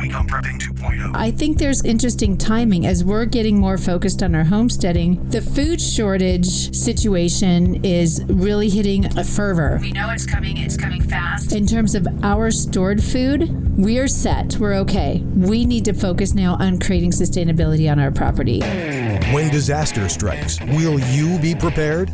week on Prepping 2.0. I think there's interesting timing as we're getting more focused on our homesteading. The food shortage situation is really hitting a fervor. We know it's coming, it's coming fast. In terms of our stored food, we're set. We're okay. We need to focus now on creating sustainability on our property. When disaster strikes, will you be prepared?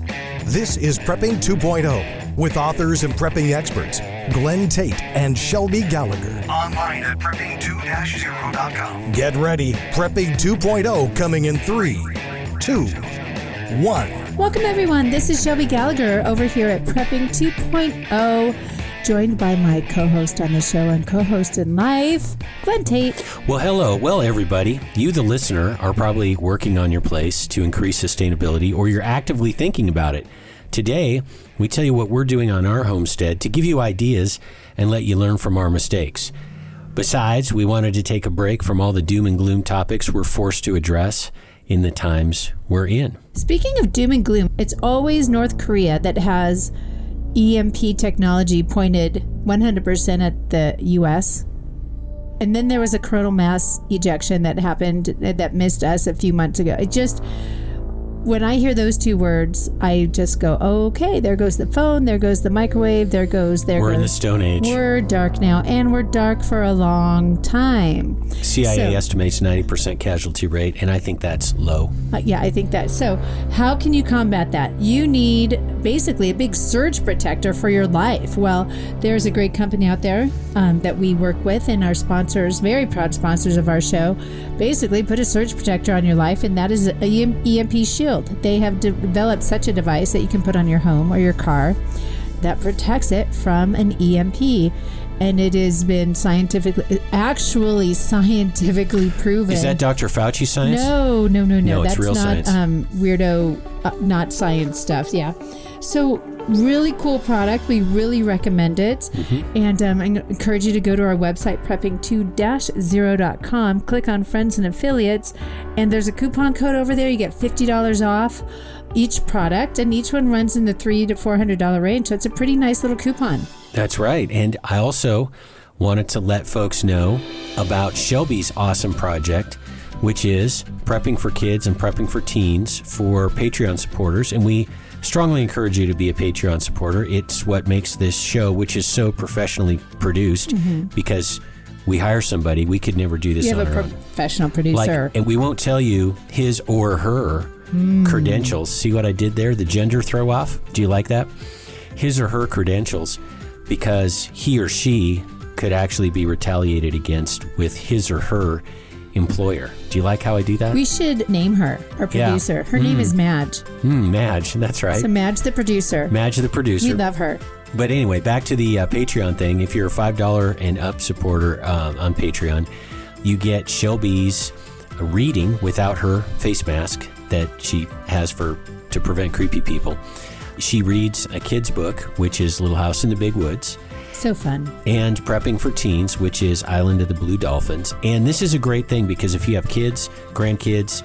This is Prepping 2.0 with authors and prepping experts Glenn Tate and Shelby Gallagher. Online at prepping2-0.com. Get ready. Prepping 2.0 coming in 3, 2, 1. Welcome, everyone. This is Shelby Gallagher over here at Prepping 2.0, joined by my co host on the show and co host in life, Glenn Tate. Well, hello. Well, everybody, you, the listener, are probably working on your place to increase sustainability or you're actively thinking about it. Today, we tell you what we're doing on our homestead to give you ideas and let you learn from our mistakes. Besides, we wanted to take a break from all the doom and gloom topics we're forced to address in the times we're in. Speaking of doom and gloom, it's always North Korea that has EMP technology pointed 100% at the US. And then there was a coronal mass ejection that happened that missed us a few months ago. It just, when I hear those two words, I just go, okay, there goes the phone, there goes the microwave, there goes, there We're goes. in the Stone Age. We're dark now, and we're dark for a long time. CIA So- estimates 90% casualty rate, and I think that's low. Uh, yeah, I think that. So, how can you combat that? You need basically a big surge protector for your life. Well, there's a great company out there um, that we work with, and our sponsors, very proud sponsors of our show, basically put a surge protector on your life, and that is a EM- EMP shield. They have de- developed such a device that you can put on your home or your car that protects it from an EMP. And it has been scientifically, actually scientifically proven. Is that Dr. Fauci science? No, no, no, no. No, it's That's real not science. um, weirdo, uh, not science stuff. Yeah. So really cool product. We really recommend it, Mm-hmm. and um, I encourage you to go to our website prepping2-0.com. Click on friends and affiliates, and there's a coupon code over there. You get fifty dollars off each product, and each one runs in the three to four hundred dollar range. So it's a pretty nice little coupon. That's right. And I also wanted to let folks know about Shelby's awesome project, which is prepping for kids and prepping for teens for Patreon supporters. And we strongly encourage you to be a Patreon supporter. It's what makes this show, which is so professionally produced, because we hire somebody. We could never do this Mm-hmm. You have a our own. professional Like, producer. and we won't tell you his or her Hmm. credentials. See what I did there? The gender throw off. Do you like that? His or her credentials, because he or she could actually be retaliated against with his or her employer. Do you like how I do that? we should name her, our Yeah. producer. Her name is Madge. Hmm, Madge, that's right. So Madge, the producer. Madge, the producer. we love her. But anyway, back to the uh, Patreon thing. If you're a five dollar and up supporter uh, on Patreon, you get Shelby's reading without her face mask that she has for to prevent creepy people. She reads a kid's book, which is Little House in the Big Woods, So fun. and Prepping for Teens, which is Island of the Blue Dolphins. And this is a great thing because if you have kids, grandkids,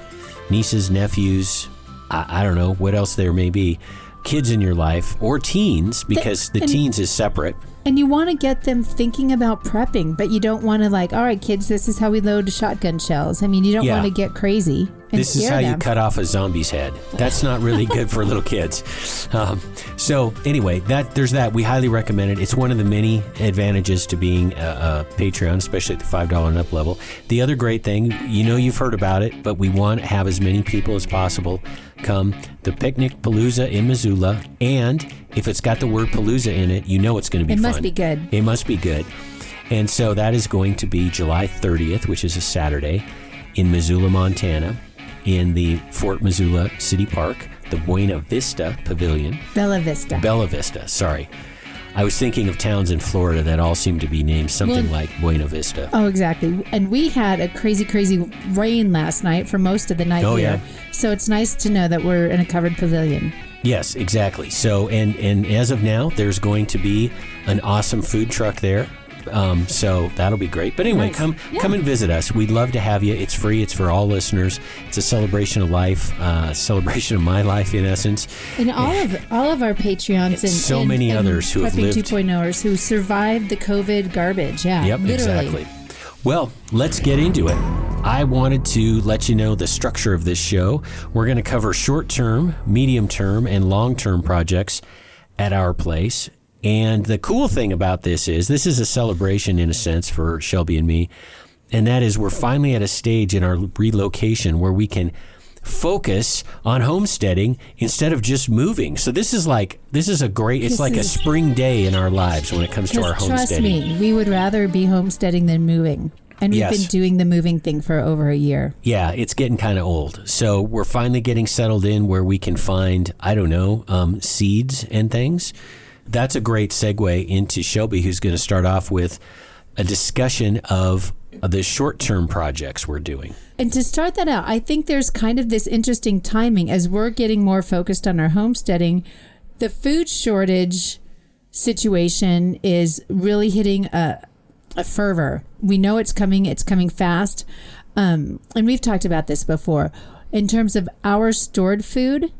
nieces, nephews, I, I don't know what else there may be, kids in your life, or teens, because the and- teens is separate. And you want to get them thinking about prepping, but you don't want to like, all right, kids, this is how we load shotgun shells. I mean, you don't Yeah. want to get crazy. And This is how you cut off a zombie's head. That's not really good for little kids. Um, so anyway, that there's that. We highly recommend it. It's one of the many advantages to being a, a Patreon, especially at the five dollar and up level. The other great thing, you know, you've heard about it, but we want to have as many people as possible come the picnic palooza in Missoula, and if it's got the word palooza in it, you know it's going to be. It must be good. It must be good. And so that is going to be July 30th, which is a Saturday, in Missoula, Montana, in the Fort Missoula City Park, the Buena Vista Pavilion. Bella Vista. Bella Vista, sorry. I was thinking of towns in Florida that all seem to be named something Well- like Buena Vista. Oh, exactly. And we had a crazy, crazy rain last night for most of the night Oh, here. yeah. So it's nice to know that we're in a covered pavilion. Yes, exactly. So, and and as of now, there's going to be an awesome food truck there. Um, so that'll be great. But anyway, Nice. come Yeah. come and visit us. We'd love to have you. It's free. It's for all listeners. It's a celebration of life, uh, celebration of my life in essence. And all of all of our Patreons and So many and others who have lived- 2.0ers who survived the COVID garbage. Yeah, Yep, literally. exactly. Well, let's get into it. I wanted to let you know the structure of this show. We're going to cover short term, medium term, and long term projects at our place. And the cool thing about this is this is a celebration in a sense for Shelby and me. And that is we're finally at a stage in our relocation where we can focus on homesteading instead of just moving. So this is like this is a great it's This like a spring day in our lives when it comes to our homesteading. trust me, we would rather be homesteading than moving. And we've Yes. been doing the moving thing for over a year. Yeah, it's getting kind of old. So we're finally getting settled in where we can find, I don't know, um, seeds and things. That's a great segue into Shelby, who's going to start off with a discussion of the short term projects we're doing. And to start that out, I think there's kind of this interesting timing as we're getting more focused on our homesteading. The food shortage situation is really hitting a, a fervor. We know it's coming, it's coming fast. Um, and we've talked about this before. In terms of our stored food,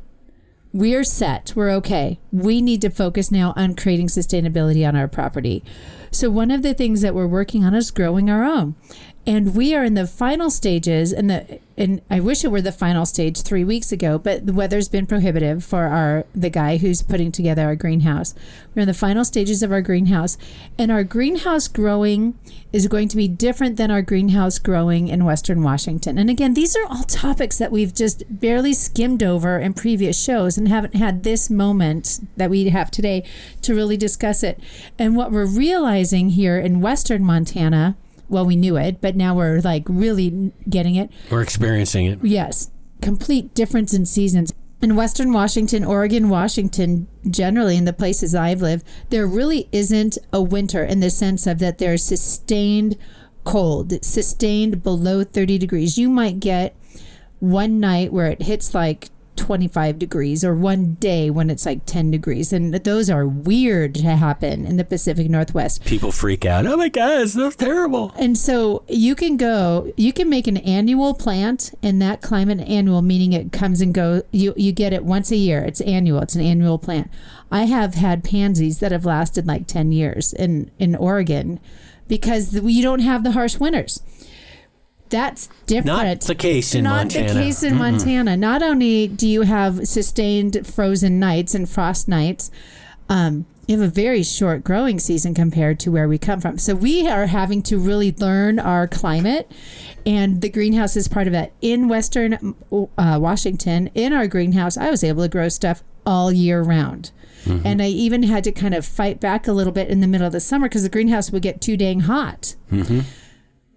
we're set. We're okay. We need to focus now on creating sustainability on our property. So, one of the things that we're working on is growing our own. And we are in the final stages, and the and I wish it were the final stage three weeks ago, but the weather's been prohibitive for our the guy who's putting together our greenhouse. We're in the final stages of our greenhouse, and our greenhouse growing is going to be different than our greenhouse growing in Western Washington. And again, these are all topics that we've just barely skimmed over in previous shows and haven't had this moment that we have today to really discuss it. And what we're realizing here in Western Montana, well, we knew it, but now we're like really getting it. We're experiencing it. Yes, complete difference in seasons. In Western Washington, Oregon, Washington, generally in the places I've lived, there really isn't a winter in the sense of that there's sustained cold, sustained below 30 degrees. You might get one night where it hits like 25 degrees or one day when it's like 10 degrees. And those are weird to happen in the Pacific Northwest. People freak out. Oh my God, that's terrible. And so you can go, you can make an annual plant in that climate annual, meaning it comes and goes. You you get it once a year. It's annual. It's an annual plant. I have had pansies that have lasted like ten years in in Oregon, because you don't have the harsh winters. That's different. Not the case in Not Montana. the case in Montana. Not only do you have sustained frozen nights and frost nights, um, you have a very short growing season compared to where we come from. So we are having to really learn our climate, and the greenhouse is part of that. In Western uh, Washington, in our greenhouse, I was able to grow stuff all year round. And I even had to kind of fight back a little bit in the middle of the summer because the greenhouse would get too dang hot.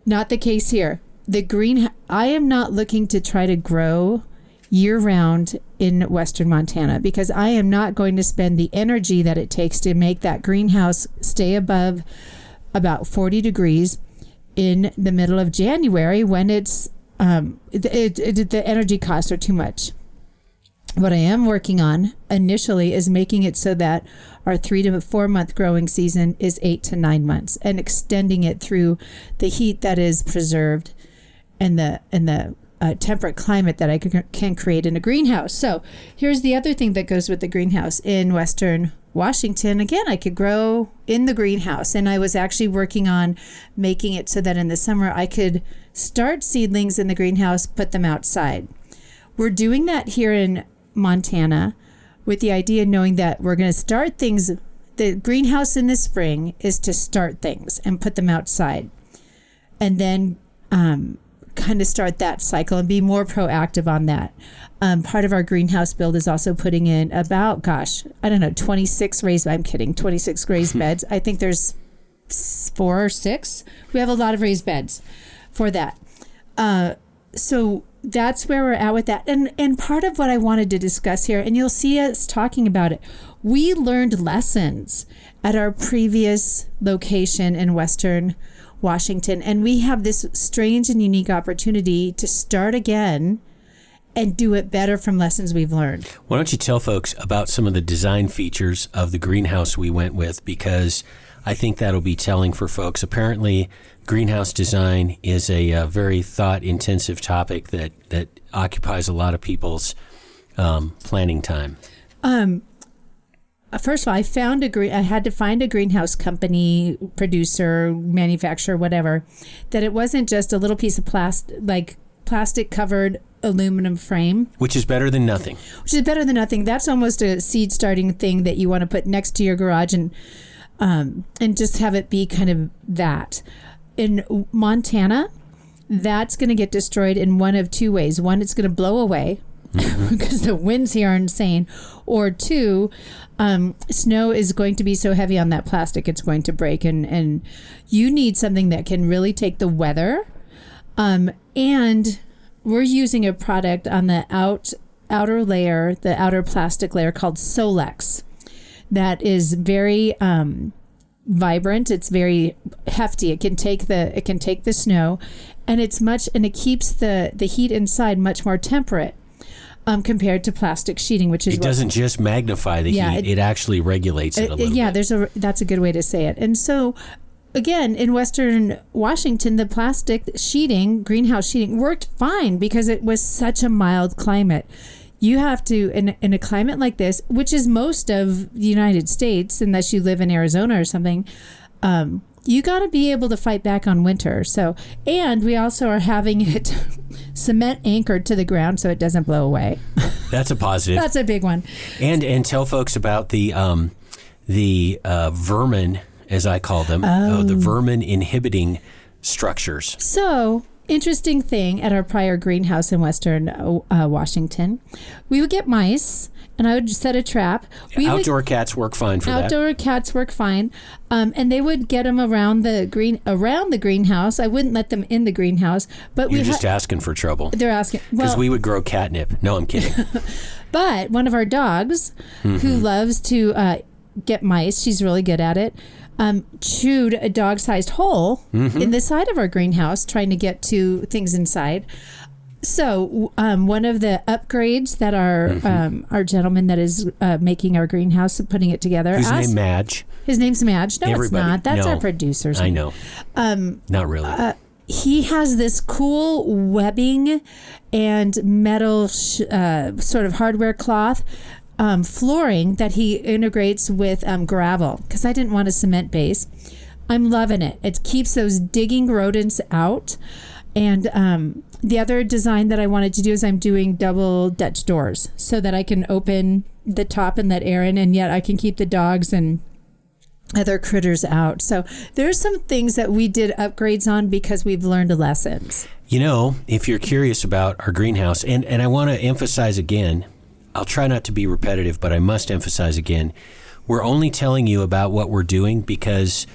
Not the case here. The green, I am not looking to try to grow year round in Western Montana because I am not going to spend the energy that it takes to make that greenhouse stay above about 40 degrees in the middle of January when it's, um, it, it, it- the energy costs are too much. What I am working on initially is making it so that our three to four month growing season is eight to nine months and extending it through the heat that is preserved and the and the uh, temperate climate that I can, can create in a greenhouse. So here's the other thing that goes with the greenhouse in Western Washington. Again, I could grow in the greenhouse, and I was actually working on making it so that in the summer I could start seedlings in the greenhouse, put them outside. We're doing that here in Montana with the idea knowing that we're going to start things. The greenhouse in the spring is to start things and put them outside. And then um, kind of start that cycle and be more proactive on that. Um, part of our greenhouse build is also putting in about, gosh, I don't know, 26 raised, I'm kidding, 26 raised beds. I think there's four or six. We have a lot of raised beds for that. Uh, so that's where we're at with that. And and part of what I wanted to discuss here, and you'll see us talking about it, we learned lessons at our previous location in Western Washington, and we have this strange and unique opportunity to start again and do it better from lessons we've learned. Why don't you tell folks about some of the design features of the greenhouse we went with? Because I think that'll be telling for folks. Apparently, greenhouse design is a, uh very thought intensive topic that, that occupies a lot of people's um, planning time. First of all, I found a green. I had to find a greenhouse company, producer, manufacturer, whatever, that it wasn't just a little piece of plastic, like plastic covered aluminum frame, Which is better than nothing. which is better than nothing. That's almost a seed starting thing that you want to put next to your garage and um, and just have it be kind of that. In Montana, that's going to get destroyed in one of two ways. One, it's going to blow away because the winds here are insane. Or two, um, snow is going to be so heavy on that plastic, it's going to break. And, and you need something that can really take the weather. Um, and we're using a product on the out outer layer, the outer plastic layer called Solexx that is very um, vibrant. It's very hefty. It can take the it can take the snow, and it's much and it keeps the the heat inside much more temperate um, compared to plastic sheeting, which is It doesn't just magnify the Yeah, heat; it- it, actually regulates it a uh, little yeah, bit. there's a that's a good way to say it. And so again, in western Washington, the plastic sheeting, greenhouse sheeting worked fine because it was such a mild climate. You have to in in a climate like this, which is most of the United States unless you live in Arizona or something, um, you got to be able to fight back on winter. So, and we also are having it cement anchored to the ground so it doesn't blow away. That's a positive. That's a big one. and and tell folks about the um, the uh, vermin, as I call them, uh, the vermin inhibiting structures. So, interesting thing at our prior greenhouse in Western uh, Washington, we would get mice, and I would set a trap. We would- Outdoor cats work fine for that. outdoor cats work fine, um, and they would get them around the green around the greenhouse. I wouldn't let them in the greenhouse, but You're we just ha- asking for trouble. they're asking. Because Well, we would grow catnip. No, I'm kidding. But one of our dogs, Mm-hmm. who loves to uh, get mice, she's really good at it. Um, chewed a dog-sized hole Mm-hmm. in the side of our greenhouse, trying to get to things inside. So um, one of the upgrades that our Mm-hmm. um, our gentleman that is uh, making our greenhouse, and putting it together, His asked- name Madge. his name's Madge. No, Everybody. it's not. That's No. our producer's I name. know. Um, Not really. he has this cool webbing and metal sh- uh, sort of hardware cloth um, flooring that he integrates with um, gravel because I didn't want a cement base. I'm loving it. It keeps those digging rodents out. And um, the other design that I wanted to do is I'm doing double Dutch doors so that I can open the top and let air in, and yet I can keep the dogs and other critters out. So there's some things that we did upgrades on because we've learned lessons. You know, if you're curious about our greenhouse, and, and I want to emphasize again, I'll try not to be repetitive, but I must emphasize again, we're only telling you about what we're doing because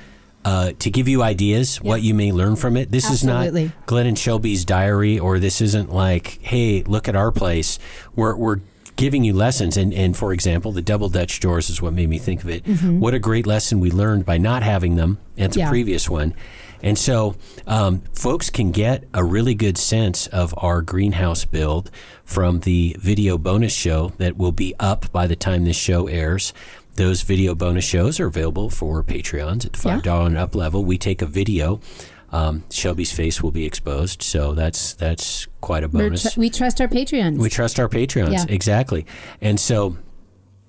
uh, to give you ideas, what you may learn from it. This Absolutely. is not Glenn and Shelby's diary, or this isn't like, hey, look at our place. We're, we're giving you lessons. And, and for example, the double Dutch doors is what made me think of it. What a great lesson we learned by not having them at the Yeah. previous one. And so, um, folks can get a really good sense of our greenhouse build from the video bonus show that will be up by the time this show airs. Those video bonus shows are available for Patreons at Yeah. five dollar and up level. We take a video. Um, Shelby's face will be exposed, so that's that's quite a bonus. tr- we trust our Patreons. We trust our Patreons. Yeah. Exactly. And so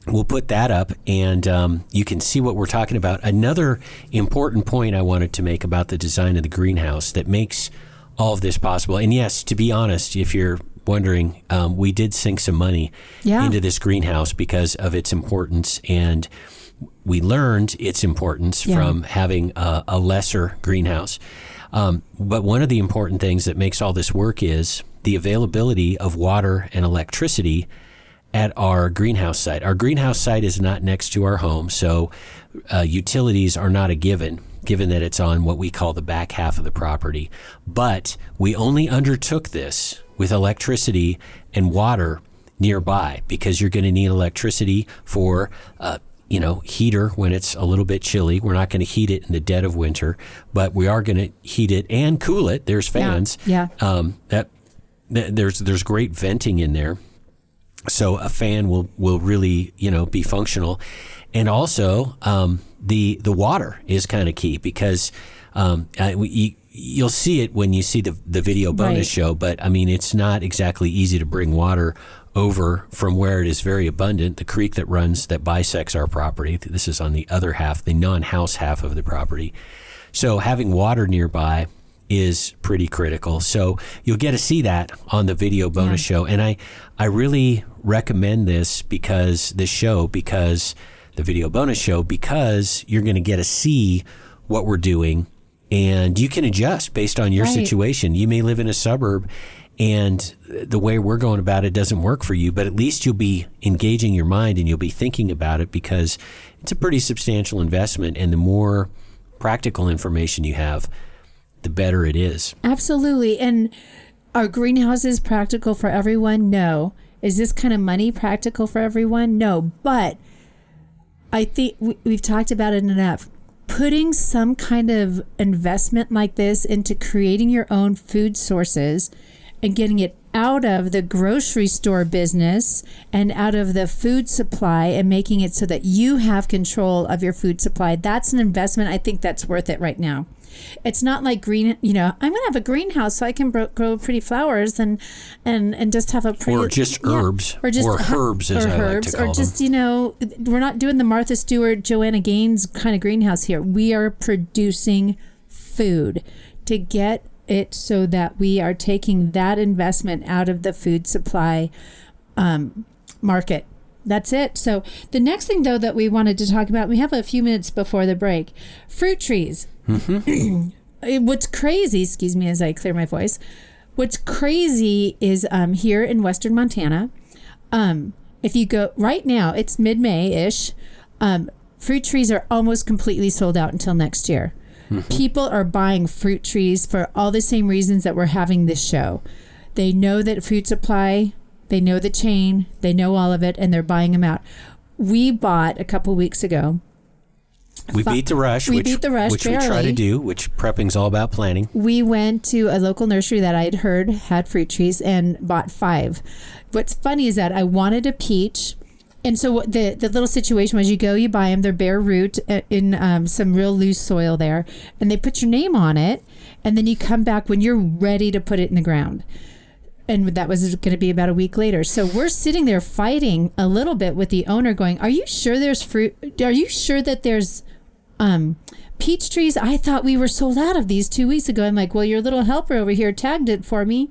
we'll put that up and um, you can see what we're talking about. Another important point I wanted to make about the design of the greenhouse that makes all of this possible. And yes, to be honest, if you're wondering, um, we did sink some money Yeah. into this greenhouse because of its importance. And we learned its importance Yeah. from having a, a lesser greenhouse. Um, but one of the important things that makes all this work is the availability of water and electricity at our greenhouse site. Our greenhouse site is not next to our home, so uh, utilities are not a given, given that it's on what we call the back half of the property. But we only undertook this with electricity and water nearby because you're going to need electricity for. Uh, you know, heater when it's a little bit chilly. We're not going to heat it in the dead of winter, but we are going to heat it and cool it. There's fans. yeah. yeah. Um, that, there's there's great venting in there so a fan will will really you know be functional and also um, the the water is kind of key because um, I, we, you'll see it when you see the the video bonus Right. show but I mean it's not exactly easy to bring water over from where it is very abundant, the creek that runs that bisects our property. This is on the other half, the non-house half of the property. So having water nearby is pretty critical. So you'll get to see that on the video bonus show. And I, I really recommend this because this show, because the video bonus show, because you're going to get to see what we're doing and you can adjust based on your Right. situation. You may live in a suburb and the way we're going about it doesn't work for you, but at least you'll be engaging your mind and you'll be thinking about it because it's a pretty substantial investment. And the more practical information you have, the better it is. Absolutely. And are greenhouses practical for everyone? No. Is this kind of money practical for everyone? No. But I think we- we've talked about it enough. Putting some kind of investment like this into creating your own food sources and getting it out of the grocery store business and out of the food supply and making it so that you have control of your food supply, that's an investment. I think that's worth it right now. It's not like green, you know, I'm going to have a greenhouse so I can bro- grow pretty flowers and and and just have a pretty Or just herbs, or hu- herbs, as or I like to herbs, or just you know, we're not doing the Martha Stewart, Joanna Gaines kind of greenhouse here. We are producing food to get it so that we are taking that investment out of the food supply um, market. That's it. So the next thing, though, that we wanted to talk about, we have a few minutes before the break. Fruit trees. Eh, What's crazy, excuse me, as I clear my voice. What's crazy is um, here in Western Montana. Um, if you go right now, it's mid-May ish. Um, fruit trees are almost completely sold out until next year. People are buying fruit trees for all the same reasons that we're having this show. They know that fruit supply, they know the chain, they know all of it, and they're buying them out. We bought a couple weeks ago. We beat the rush, we which, beat the rush which we try to do, which prepping's all about planning. we went to a local nursery that I had heard had fruit trees and bought five. What's funny is that I wanted a peach. And so the the little situation was you go, you buy them, they're bare root uh, in um, some real loose soil there, and they put your name on it, and then you come back when you're ready to put it in the ground. And that was going to be about a week later. So we're sitting there fighting a little bit with the owner, going, "Are you sure there's fruit? Are you sure that there's um, peach trees. I thought we were sold out of these two weeks ago. I'm like, well, your little helper over here tagged it for me.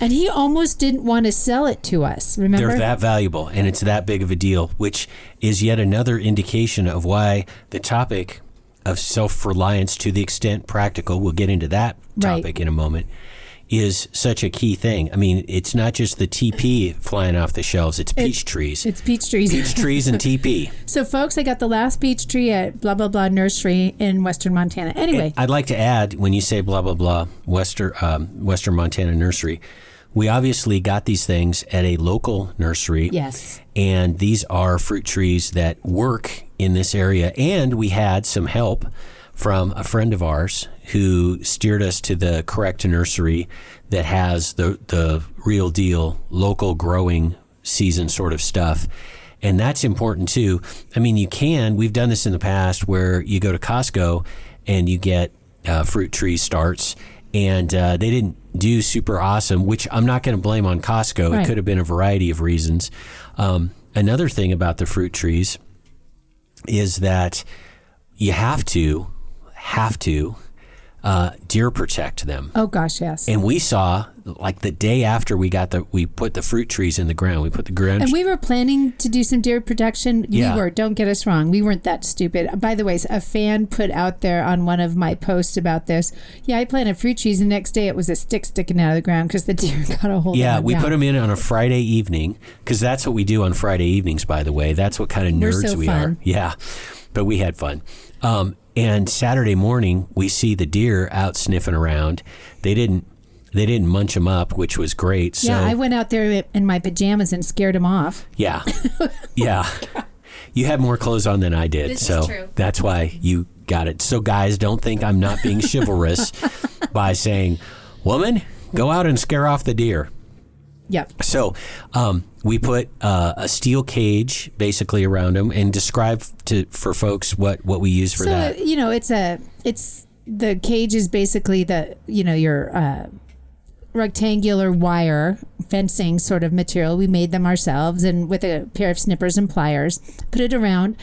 And he almost didn't want to sell it to us. Remember? They're that valuable and it's that big of a deal, which is yet another indication of why the topic of self reliance to the extent practical, we'll get into that Right. topic in a moment, is such a key thing. I mean, it's not just the TP flying off the shelves, it's peach trees. It's peach trees. peach trees and TP. so, folks, I got the last peach tree at blah, blah, blah nursery in Western Montana. Anyway, I'd like to add when you say blah blah blah Western um, Western Montana Nursery, we obviously got these things at a local nursery. yes. and these are fruit trees that work in this area. And we had some help from a friend of ours who steered us to the correct nursery that has the the real deal local growing season sort of stuff. And that's important too. I mean, you can. We've done this in the past where you go to Costco and you get uh, fruit tree starts, and uh, they didn't do super awesome. Which I'm not going to blame on Costco. Right. It could have been a variety of reasons. Um, another thing about the fruit trees is that you have to have to uh, deer protect them. Oh, gosh, yes. And we saw like the day after we got the we put the fruit trees in the ground. We put the ground. And we were planning to do some deer protection. Yeah. We were. Don't get us wrong. We weren't that stupid. By the way, a fan put out there on one of my posts about this. Yeah, I planted fruit trees. The next day, it was a stick sticking out of the ground because the deer got a hold yeah, we put them in on a Friday evening because that's what we do on Friday evenings. By the way, that's what kind of We're nerds so we fun. are. Yeah, but we had fun. Um, and Saturday morning, we see the deer out sniffing around. They didn't. They didn't munch them up, which was great. So Yeah, I went out there in my pajamas and scared him off. Yeah. yeah. You had more clothes on than I did. This is so true. that's why you got it. So, guys, don't think I'm not being chivalrous by saying, woman, go out and scare off the deer. Yep. So, um, we put uh, a steel cage basically around them and describe to for folks what, what we use for so that. you know, it's a it's the cage is basically the you know your uh, rectangular wire fencing sort of material. We made them ourselves and with a pair of snippers and pliers, put it around,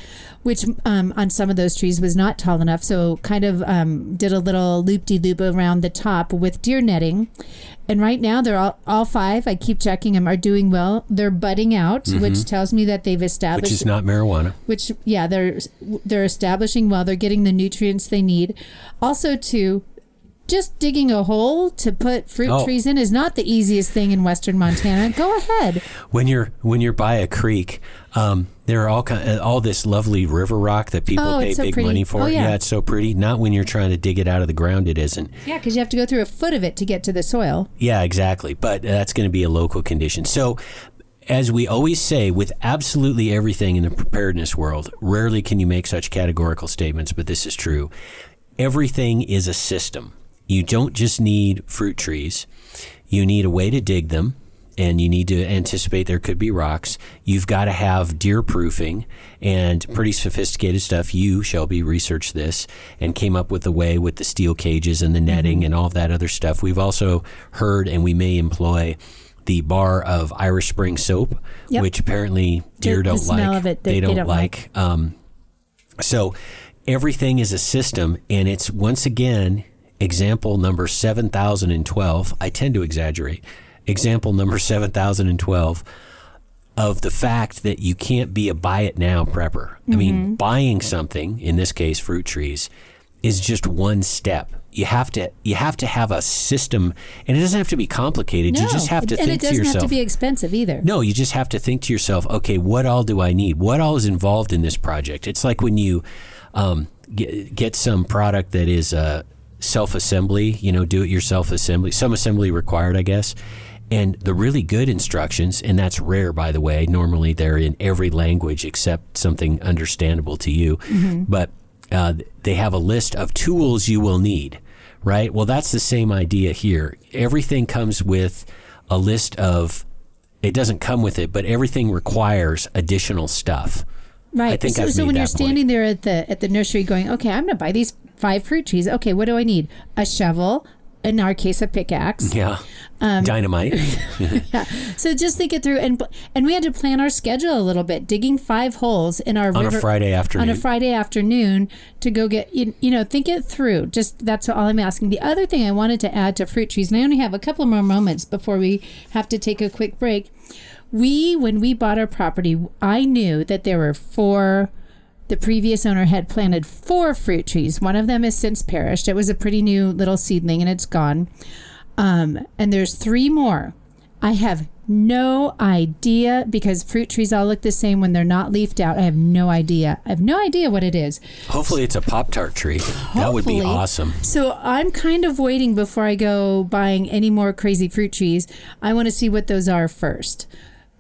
which um, on some of those trees was not tall enough. So kind of um, did a little loop de loop around the top with deer netting. And right now they're all, all five, I keep checking them, are doing well. They're budding out, which tells me that they've established which is not marijuana. which yeah they're they're establishing well they're getting the nutrients they need also too just digging a hole to put fruit Oh. trees in is not the easiest thing in western montana go ahead When you're when you're by a creek, um, there are all kind all this lovely river rock that people Oh, pay so big pretty. money for. Oh, yeah. it's so pretty. Not when you're trying to dig it out of the ground. It isn't. yeah because you have to go through a foot of it to get to the soil Yeah, exactly. But that's going to be a local condition. So, as we always say, with absolutely everything in the preparedness world, rarely can you make such categorical statements, but this is true. Everything is a system. You don't just need fruit trees, you need a way to dig them. And you need to anticipate there could be rocks. You've got to have deer proofing and pretty sophisticated stuff. You, Shelby, researched this and came up with a way with the steel cages and the netting and all that other stuff. We've also heard, and we may employ the bar of Irish Spring soap, Yep. which apparently deer The- the don't smell like. it, they- they, they don't, don't like. Um, so everything is a system, and it's once again example number 7012. I tend to exaggerate. Example number 7012 of the fact that you can't be a buy it now prepper. I mean, buying something, in this case fruit trees, is just one step. You have to you have to have a system and it doesn't have to be complicated. you just have to and think it to doesn't yourself. have to be expensive either No, you just have to think to yourself, okay, what all do I need? What all is involved in this project? It's like when you um, get, get some product that is uh, self assembly, you know, do it yourself assembly, some assembly required, I guess. And the really good instructions, and that's rare, by the way, normally they're in every language except something understandable to you. But uh, they have a list of tools you will need, right? Well, that's the same idea here. Everything comes with a list of it doesn't come with it, but everything requires additional stuff. Right. I think so so when you're that point. standing there at the at the nursery going, okay, I'm going to buy these five fruit trees. Okay, what do I need? A shovel. In our case, a pickaxe. Yeah. Um, Dynamite. So just think it through, and and we had to plan our schedule a little bit. Digging five holes in our On a Friday afternoon. On a Friday afternoon to go get you, you know think it through. Just that's all I'm asking. The other thing I wanted to add to fruit trees, and I only have a couple more moments before we have to take a quick break. We when we bought our property, I knew that there were four. The previous owner had planted four fruit trees. One of them has since perished. It was a pretty new little seedling and it's gone. Um, and there's three more. I have no idea because fruit trees all look the same when they're not leafed out. I have no idea. I have no idea what it is. Hopefully, it's a Pop Tart tree. That would be awesome. So I'm kind of waiting before I go buying any more crazy fruit trees. I want to see what those are first.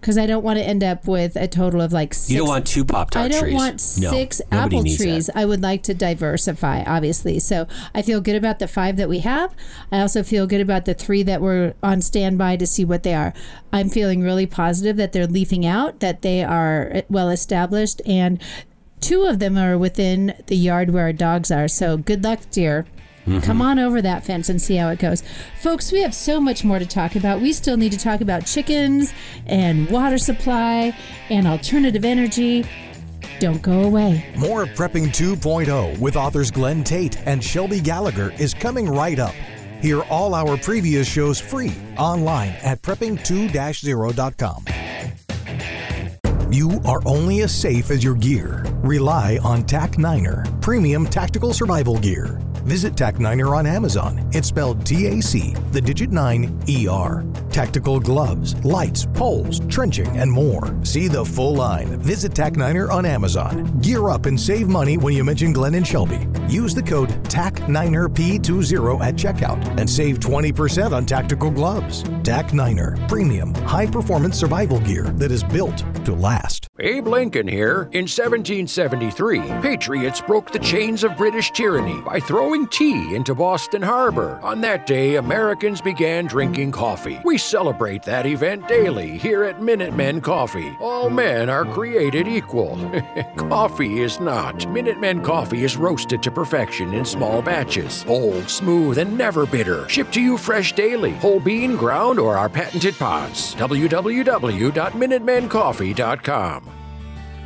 Because I don't want to end up with a total of like six. You don't want two Pop Tart I don't trees. want six nobody apple trees. That. I would like to diversify, obviously. So I feel good about the five that we have. I also feel good about the three that were on standby to see what they are. I'm feeling really positive that they're leafing out, that they are eh, well established, and two of them are within the yard where our dogs are. So good luck, dear. Mm-hmm. Come on over that fence and see how it goes. Folks, we have so much more to talk about. We still need to talk about chickens and water supply and alternative energy. Don't go away. More of Prepping 2.0 with authors Glenn Tate and Shelby Gallagher is coming right up. Hear all our previous shows free online at prepping2-0.com. You are only as safe as your gear. Rely on TAC Niner, premium tactical survival gear. Visit TAC9er on Amazon. It's spelled T A C, the digit 9 E R. Tactical gloves, lights, poles, trenching, and more. See the full line. Visit TAC9er on Amazon. Gear up and save money when you mention Glenn and Shelby. Use the code TAC9ERP20 at checkout and save 20% on tactical gloves. TAC9er, premium, high performance survival gear that is built to last. Abe Lincoln here. In 1773, patriots broke the chains of British tyranny by throwing tea into Boston Harbor. On that day, Americans began drinking coffee. We celebrate that event daily here at Minutemen Coffee. All men are created equal. coffee is not. Minutemen Coffee is roasted to perfection in small batches. Bold, smooth, and never bitter. Shipped to you fresh daily, whole bean, ground, or our patented pods. www.minutemencoffee.com.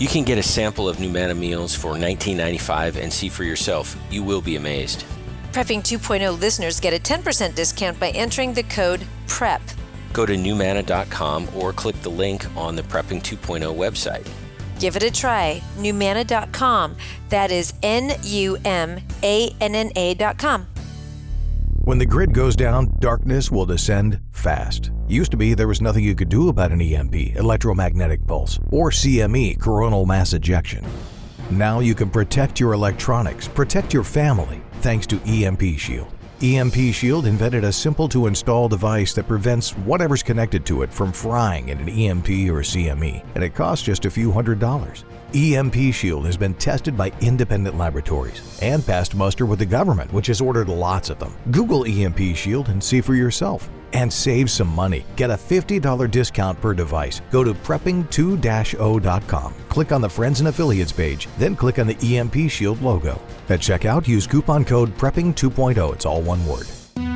You can get a sample of Numanna meals for $19.95 and see for yourself. You will be amazed. Prepping 2.0 listeners get a 10% discount by entering the code PREP. Go to numanna.com or click the link on the Prepping 2.0 website. Give it a try. Numanna.com. That is N U M A N N A.com. When the grid goes down, darkness will descend fast. Used to be there was nothing you could do about an EMP, electromagnetic pulse, or CME, coronal mass ejection. Now you can protect your electronics, protect your family, thanks to EMP Shield. EMP Shield invented a simple to install device that prevents whatever's connected to it from frying in an EMP or CME, and it costs just a few hundred dollars. EMP Shield has been tested by independent laboratories and passed muster with the government, which has ordered lots of them. Google EMP Shield and see for yourself. And save some money. Get a $50 discount per device. Go to prepping2-0.com. Click on the Friends and Affiliates page, then click on the EMP Shield logo. At checkout, use coupon code PREPPING 2.0. It's all one word.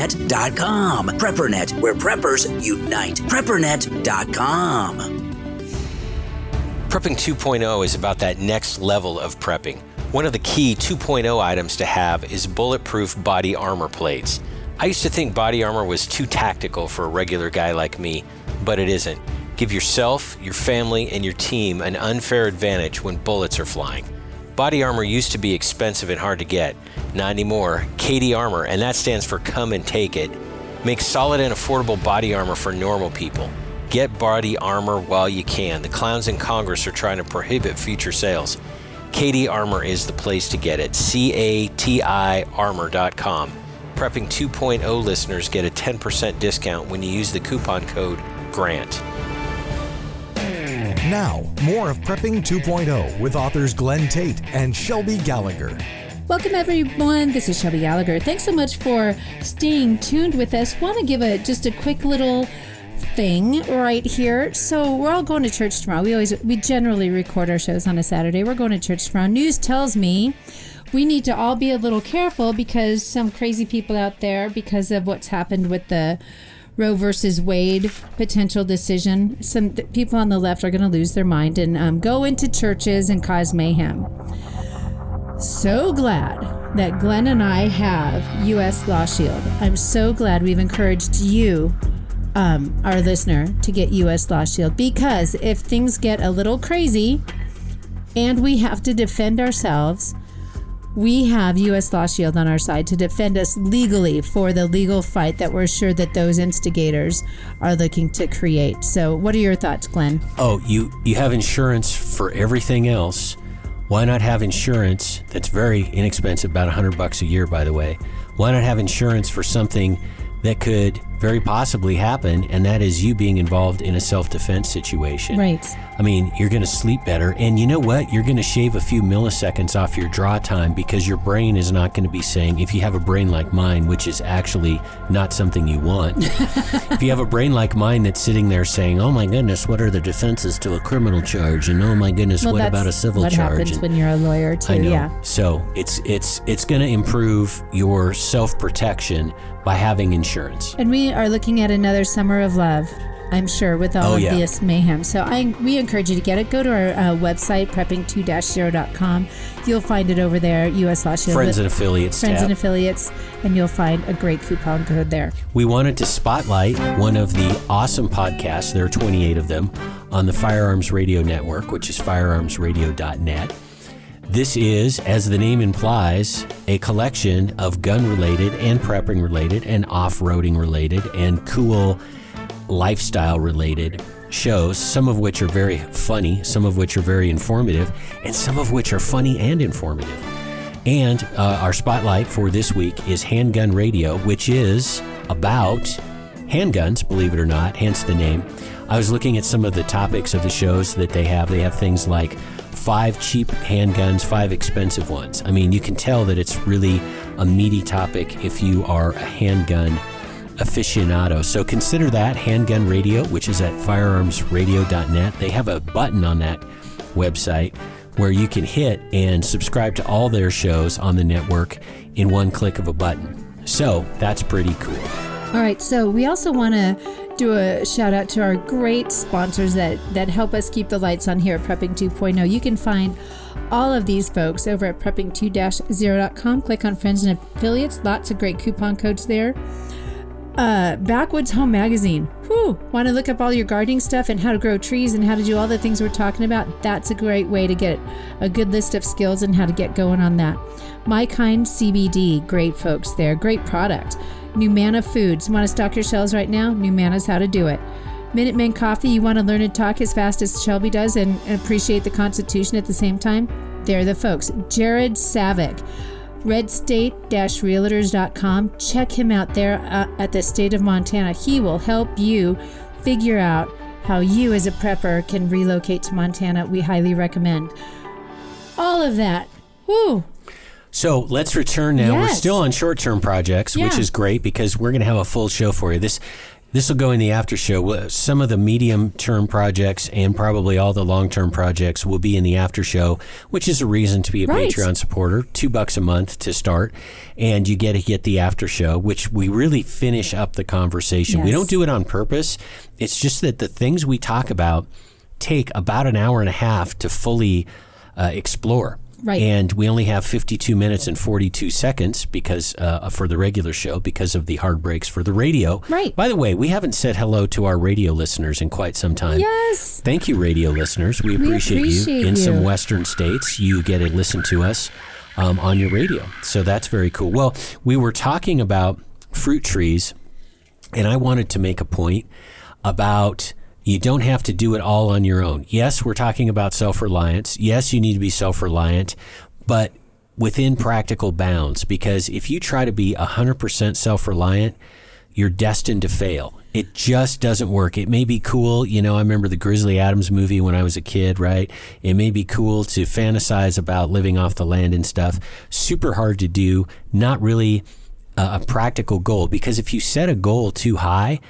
PrepperNet.com. PrepperNet, where preppers unite. PrepperNet.com. Prepping 2.0 is about that next level of prepping. One of the key 2.0 items to have is bulletproof body armor plates. I used to think body armor was too tactical for a regular guy like me, but it isn't. Give yourself, your family, and your team an unfair advantage when bullets are flying. Body armor used to be expensive and hard to get. Not anymore. CATI Armor, and that stands for Come and Take It, makes solid and affordable body armor for normal people. Get body armor while you can. The clowns in Congress are trying to prohibit future sales. CATI Armor is the place to get it. C A T I armor.com. Prepping 2.0 listeners get a 10% discount when you use the coupon code GRANT. Now, more of Prepping 2.0 with authors Glenn Tate and Shelby Gallagher. Welcome everyone. This is Shelby Gallagher. Thanks so much for staying tuned with us. Want to give a just a quick little thing right here. So we're all going to church tomorrow. We always we generally record our shows on a Saturday. We're going to church tomorrow. News tells me we need to all be a little careful because some crazy people out there because of what's happened with the Roe versus Wade potential decision. Some th- people on the left are going to lose their mind and um, go into churches and cause mayhem. So glad that Glenn and I have U.S. Law Shield. I'm so glad we've encouraged you, um, our listener, to get U.S. Law Shield because if things get a little crazy and we have to defend ourselves, we have U.S. Law Shield on our side to defend us legally for the legal fight that we're sure that those instigators are looking to create. So, what are your thoughts, Glenn? Oh, you you have insurance for everything else. Why not have insurance that's very inexpensive, about 100 bucks a year, by the way? Why not have insurance for something that could very possibly happen, and that is you being involved in a self defense situation. Right. I mean, you're going to sleep better. And you know what? You're going to shave a few milliseconds off your draw time because your brain is not going to be saying, if you have a brain like mine, which is actually not something you want, if you have a brain like mine that's sitting there saying, oh my goodness, what are the defenses to a criminal charge? And oh my goodness, Well, what about a civil what charge? happens And- when you're a lawyer too. I know. Yeah. So it's it's it's going to improve your self protection by having insurance. And we are looking at another summer of love. I'm sure with all Oh, of yeah. this mayhem. So I we encourage you to get it. Go to our uh, website prepping2-0.com. You'll find it over there. U.S. Law. Friends and affiliates Friends tab. and affiliates, and you'll find a great coupon code there. We wanted to spotlight one of the awesome podcasts, there are 28 of them, on the Firearms Radio Network, which is firearmsradio.net. This is, as the name implies, a collection of gun related and prepping related and off roading related and cool lifestyle related shows, some of which are very funny, some of which are very informative, and some of which are funny and informative. And uh, our spotlight for this week is Handgun Radio, which is about handguns, believe it or not, hence the name. I was looking at some of the topics of the shows that they have. They have things like five cheap handguns, five expensive ones. I mean, you can tell that it's really a meaty topic if you are a handgun aficionado. So consider that Handgun Radio, which is at firearmsradio.net. They have a button on that website where you can hit and subscribe to all their shows on the network in one click of a button. So that's pretty cool. All right, so we also want to do a shout out to our great sponsors that that help us keep the lights on here at Prepping 2.0. You can find all of these folks over at prepping2-0.com. Click on friends and affiliates. Lots of great coupon codes there. Uh, Backwoods Home Magazine. Whew, want to look up all your gardening stuff and how to grow trees and how to do all the things we're talking about? That's a great way to get a good list of skills and how to get going on that. My Kind CBD, great folks there, great product. Numanna Foods, want to stock your shelves right now? Numanna's how to do it. Minutemen Coffee, you want to learn to talk as fast as Shelby does and, and appreciate the Constitution at the same time? They're the folks. Jared Savick redstate-realtors.com. Check him out there uh, at the state of Montana. He will help you figure out how you as a prepper can relocate to Montana. We highly recommend. All of that. Woo! So let's return now. We're still on short-term projects, which is great because we're going to have a full show for you. This this will go in the after show. Some of the medium-term projects and probably all the long-term projects will be in the after show, which is a reason to be a Right. Patreon supporter. Two bucks a month to start, and you get to get the after show, which we really finish up the conversation. We don't do it on purpose. It's just that the things we talk about take about an hour and a half to fully uh, explore. Right. And we only have 52 minutes and 42 seconds because uh, for the regular show because of the hard breaks for the radio. Right. By the way, we haven't said hello to our radio listeners in quite some time. Yes. Thank you, radio listeners. We appreciate, appreciate you. In some western states, you get to listen to us um, on your radio. So that's very cool. Well, we were talking about fruit trees, and I wanted to make a point about you don't have to do it all on your own. Yes, we're talking about self reliance. Yes, you need to be self reliant, but within practical bounds. Because if you try to be 100% self reliant, you're destined to fail. It just doesn't work. It may be cool. You know, I remember the Grizzly Adams movie when I was a kid, right? It may be cool to fantasize about living off the land and stuff. Super hard to do. Not really a, a practical goal because if you set a goal too high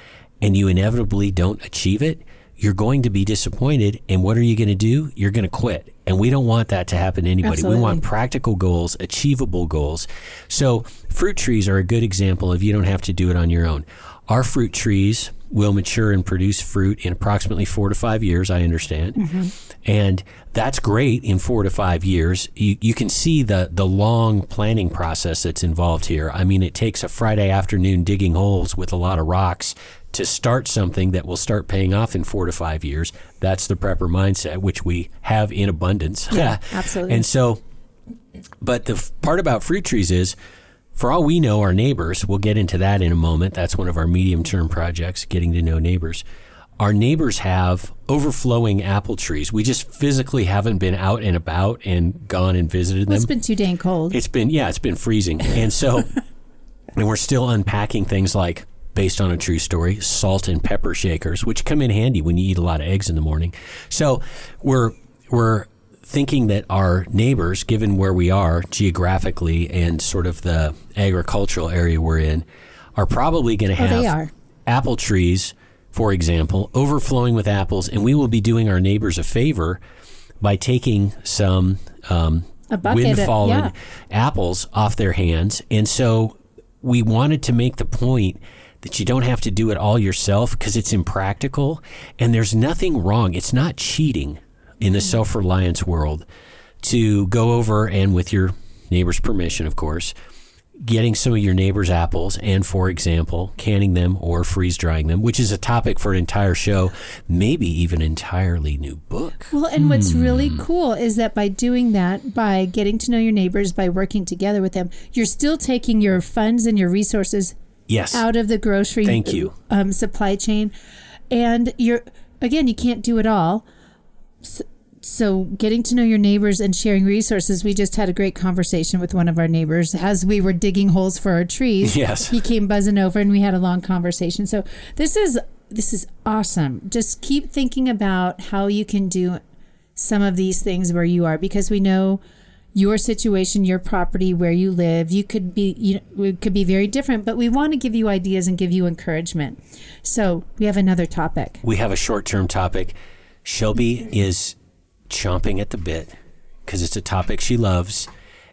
and you inevitably don't achieve it, you're going to be disappointed. And what are you going to do? You're going to quit. And we don't want that to happen to anybody. Absolutely. We want practical goals, achievable goals. So, fruit trees are a good example of you don't have to do it on your own. Our fruit trees will mature and produce fruit in approximately four to five years, I understand. Mm-hmm. And that's great in four to five years. You, you can see the, the long planning process that's involved here. I mean, it takes a Friday afternoon digging holes with a lot of rocks to start something that will start paying off in four to five years. That's the prepper mindset, which we have in abundance. Yeah, absolutely. and so, but the f- part about fruit trees is, for all we know, our neighbors, we'll get into that in a moment. That's one of our medium term projects, getting to know neighbors. Our neighbors have overflowing apple trees. We just physically haven't been out and about and gone and visited Well, them. it's been too dang cold. It's been yeah, it's been freezing, and so, and we're still unpacking things like based on a true story, salt and pepper shakers, which come in handy when you eat a lot of eggs in the morning. So we're we're thinking that our neighbors, given where we are geographically and sort of the agricultural area we're in, are probably going to Oh, have apple trees, for example, overflowing with apples, and we will be doing our neighbors a favor by taking some um, A bucket of- yeah. apples off their hands. And so we wanted to make the point that you don't have to do it all yourself because it's impractical and there's nothing wrong. It's not cheating in the self reliance world to go over and, with your neighbor's permission, of course, getting some of your neighbor's apples and, for example, canning them or freeze drying them, which is a topic for an entire show, maybe even an entirely new book. Well, and what's really Hmm. cool is that by doing that, by getting to know your neighbors, by working together with them, you're still taking your funds and your resources Yes. out of the grocery Thank you. Um, supply chain, and you're again, you can't do it all. So, so getting to know your neighbors and sharing resources. We just had a great conversation with one of our neighbors as we were digging holes for our trees. Yes. he came buzzing over, and we had a long conversation. So this is this is awesome. Just keep thinking about how you can do some of these things where you are because we know your situation, your property, where you live, you could be you know, it could be very different, but we want to give you ideas and give you encouragement. So we have another topic. we have a short term topic. Shelby is chomping at the bit because it's a topic she loves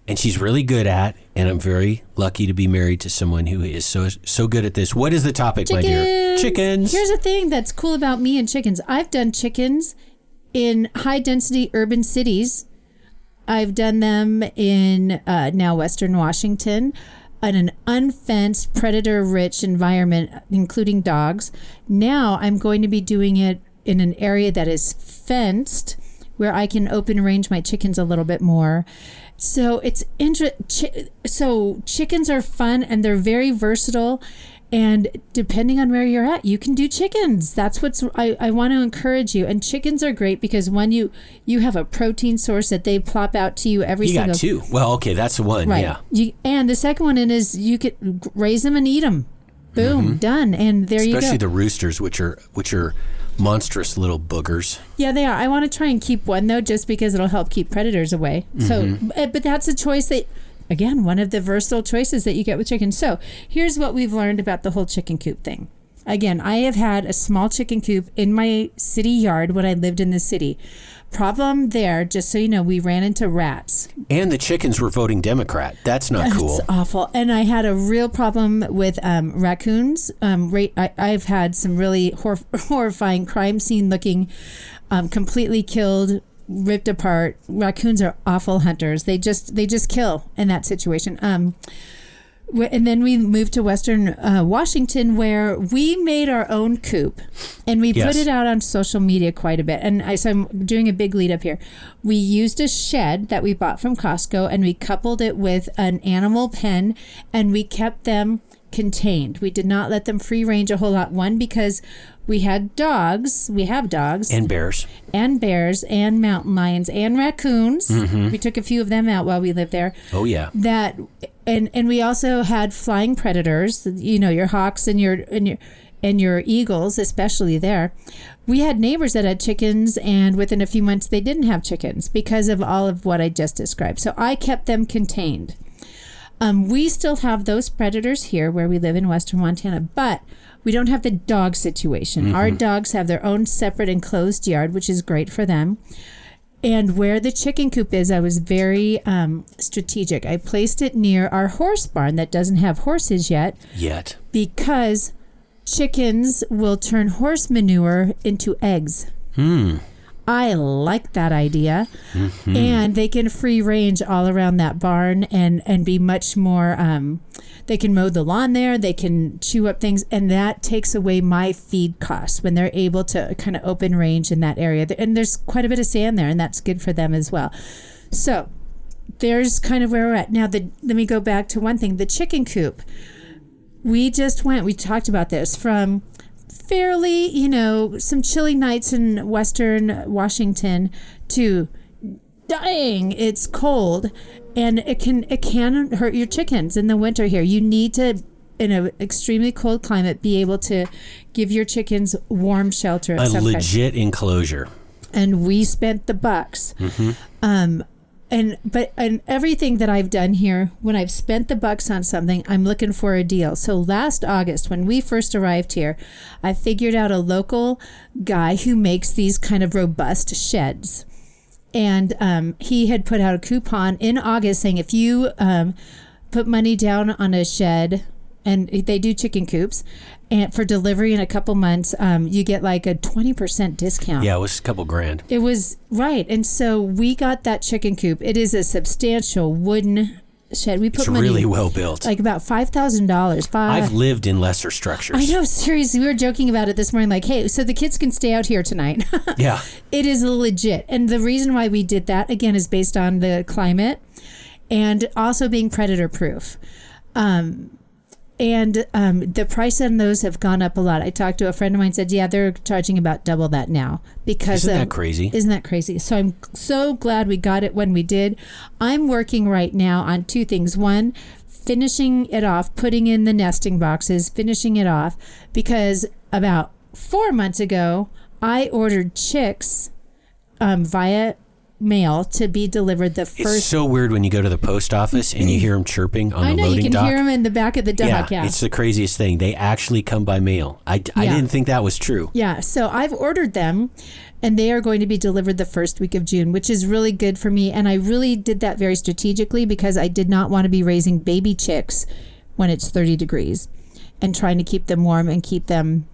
and she's really good at. And I'm very lucky to be married to someone who is so so good at this. What is the topic, my dear? Chickens. Here's the thing that's cool about me and chickens. I've done chickens in high density urban cities. I've done them in uh, now Western Washington, in an unfenced, predator rich environment, including dogs. Now I'm going to be doing it in an area that is fenced where I can open range my chickens a little bit more. So it's inter- so chickens are fun and they're very versatile and depending on where you're at you can do chickens that's what's i, I want to encourage you and chickens are great because when you you have a protein source that they plop out to you every you single got two. Well, okay, that's one. right Yeah. you, and the second one in is you could raise them and eat them boom done and there you Mm-hmm. Especially the roosters, which are which are monstrous little boogers. Yeah, they are. I want to try and keep one though, just because it'll help keep predators away. So, Mm-hmm. uh, but that's a choice that, again, one of the versatile choices that you get with chicken. So, here's what we've learned about the whole chicken coop thing. Again, I have had a small chicken coop in my city yard when I lived in the city. Problem there, just so you know, we ran into rats. And the chickens were voting Democrat. That's not cool. It's awful. And I had a real problem with um, raccoons. Um, ra- I, I've had some really hor- horrifying crime scene looking, um, completely killed, ripped apart. Raccoons are awful hunters. They just they just kill in that situation. Um, and then we moved to Western uh, Washington, where we made our own coop, and we Yes. put it out on social media quite a bit. And I, so I'm doing a big lead up here. We used a shed that we bought from Costco, and we coupled it with an animal pen, and we kept them contained. We did not let them free range a whole lot. One because we had dogs. We have dogs And bears. and bears and mountain lions and raccoons. Mm-hmm. We took a few of them out while we lived there Oh yeah. that and and we also had flying predators you know your hawks and your and your and your eagles especially there we had neighbors that had chickens and within a few months they didn't have chickens because of all of what i just described so i kept them contained um, we still have those predators here where we live in western montana but we don't have the dog situation our dogs have their own separate enclosed yard which is great for them and where the chicken coop is, I was very um, strategic. I placed it near our horse barn that doesn't have horses yet Yet. because chickens will turn horse manure into eggs. I like that idea. And they can free range all around that barn and, and be much more, um, they can mow the lawn there, they can chew up things, and that takes away my feed costs when they're able to kind of open range in that area. And there's quite a bit of sand there, and that's good for them as well. So there's kind of where we're at. Now, the, let me go back to one thing the chicken coop we just went we talked about this from fairly you know some chilly nights in western washington to dying it's cold and it can it can hurt your chickens in the winter here you need to in an extremely cold climate, be able to give your chickens warm shelter. A kind. legit enclosure. and we spent the bucks. Mm-hmm. Um, and but and everything that I've done here, when I've spent the bucks on something, I'm looking for a deal. So last August, when we first arrived here, I figured out a local guy who makes these kind of robust sheds, and um, he had put out a coupon in August saying if you um, put money down on a shed. And they do chicken coops, and for delivery in a couple months, um, you get like a twenty percent discount. Yeah, it was a couple grand. It was right, and so we got that chicken coop. It is a substantial wooden shed. We put It's money, really well built. like about five thousand dollars. Five. I've lived in lesser structures. I know, seriously. We were joking about it this morning. Like, hey, so the kids can stay out here tonight. Yeah. it is legit, and the reason why we did that again is based on the climate, and also being predator proof. Um, and um, the price on those have gone up a lot. I talked to a friend of mine. Said, yeah, they're charging about double that now because Isn't that crazy? Isn't that crazy? So I'm so glad we got it when we did. I'm working right now on two things. One, finishing it off, putting in the nesting boxes, finishing it off, because about four months ago, I ordered chicks um, via mail to be delivered the first. It's so weird when you go to the post office and you mm-hmm. hear them chirping on I the know you can dock. hear them in the back of the dock. Yeah, it's the craziest thing. They actually come by mail. I, I Yeah. didn't think that was true. Yeah, so I've ordered them and they are going to be delivered the first week of June, which is really good for me. And I really did that very strategically because I did not want to be raising baby chicks when it's 30 degrees and trying to keep them warm and keep them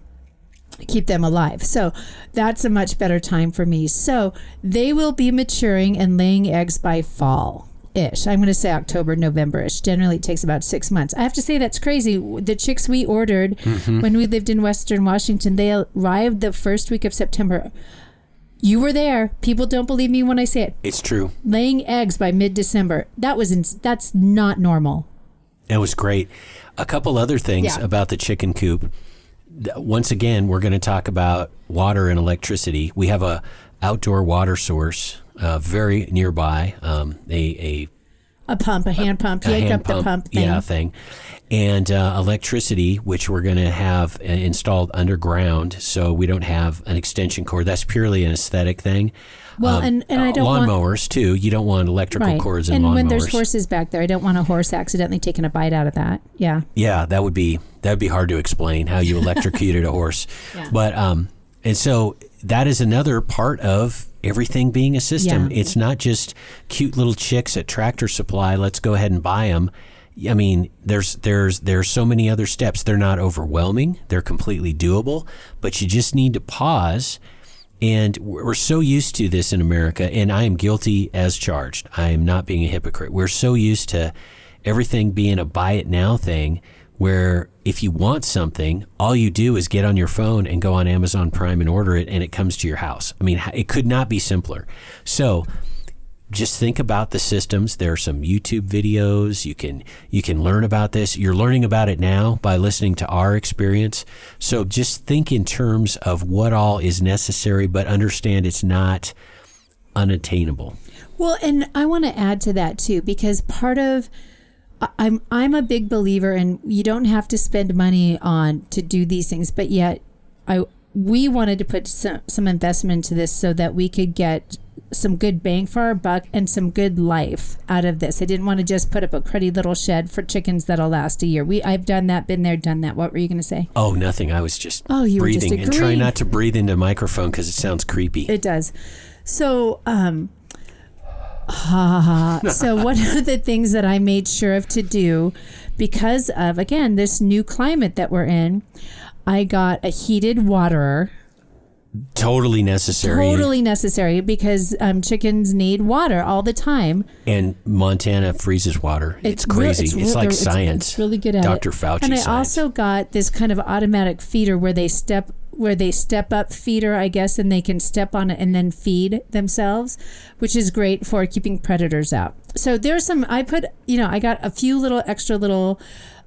keep them alive. So that's a much better time for me. So they will be maturing and laying eggs by fall. Ish. I'm going to say October, November ish. Generally, it takes about six months. I have to say that's crazy. The chicks we ordered mm-hmm. when we lived in Western Washington, they arrived the first week of September. You were there. People don't believe me when I say it. It's true. Laying eggs by mid-December. That was ins- that's not normal. It was great. A couple other things Yeah. about the chicken coop. Once again, we're going to talk about water and electricity. We have a outdoor water source uh, very nearby. Um, a, A pump, a hand pump, a, a hand up the pump thing. yeah, thing, and uh, electricity, which we're going to have uh, installed underground, so we don't have an extension cord. That's purely an aesthetic thing. Well, and- and I uh, don't want- lawnmowers too. You don't want electrical Right. cords and lawnmowers. when there's horses back there, I don't want a horse accidentally taking a bite out of that. Yeah. Yeah, that would be that would be hard to explain how you electrocuted a horse. yeah. But um and so that is another part of everything being a system. Yeah. It's not just cute little chicks at Tractor Supply, let's go ahead and buy them. I mean, there's there's there's so many other steps. They're not overwhelming. They're completely doable, but you just need to pause and we're so used to this in America, and I am guilty as charged. I am not being a hypocrite. We're so used to everything being a buy it now thing where if you want something, all you do is get on your phone and go on Amazon Prime and order it, and it comes to your house. I mean, it could not be simpler. So, just think about the systems. There are some youtube videos. You can you can learn about this. You're learning about it now by listening to our experience. So just think in terms of what all is necessary but understand it's not unattainable. Well, and I want to add to that too because part of I'm I'm a big believer in you don't have to spend money on to do these things, but yet I we wanted to put some some investment into this so that we could get some good bang for our buck and some good life out of this. I didn't want to just put up a cruddy little shed for chickens that'll last a year. We I've done that, been there, done that. What were you going to say? oh nothing i was just Oh, you were just breathing and try not to breathe into microphone because it sounds creepy It does. So, um, ha. so one of the things that I made sure of to do, because of again this new climate that we're in, I got a heated waterer. Totally necessary Totally necessary because um, chickens need water all the time. and montana freezes water it's, real- crazy it's, real- like science It's, really good at dr it. fauci And I science. also got this kind of automatic feeder where they step where they step up feeder, I guess, and they can step on it and then feed themselves, which is great for keeping predators out. So there's some I put, you know, I got a few little extra little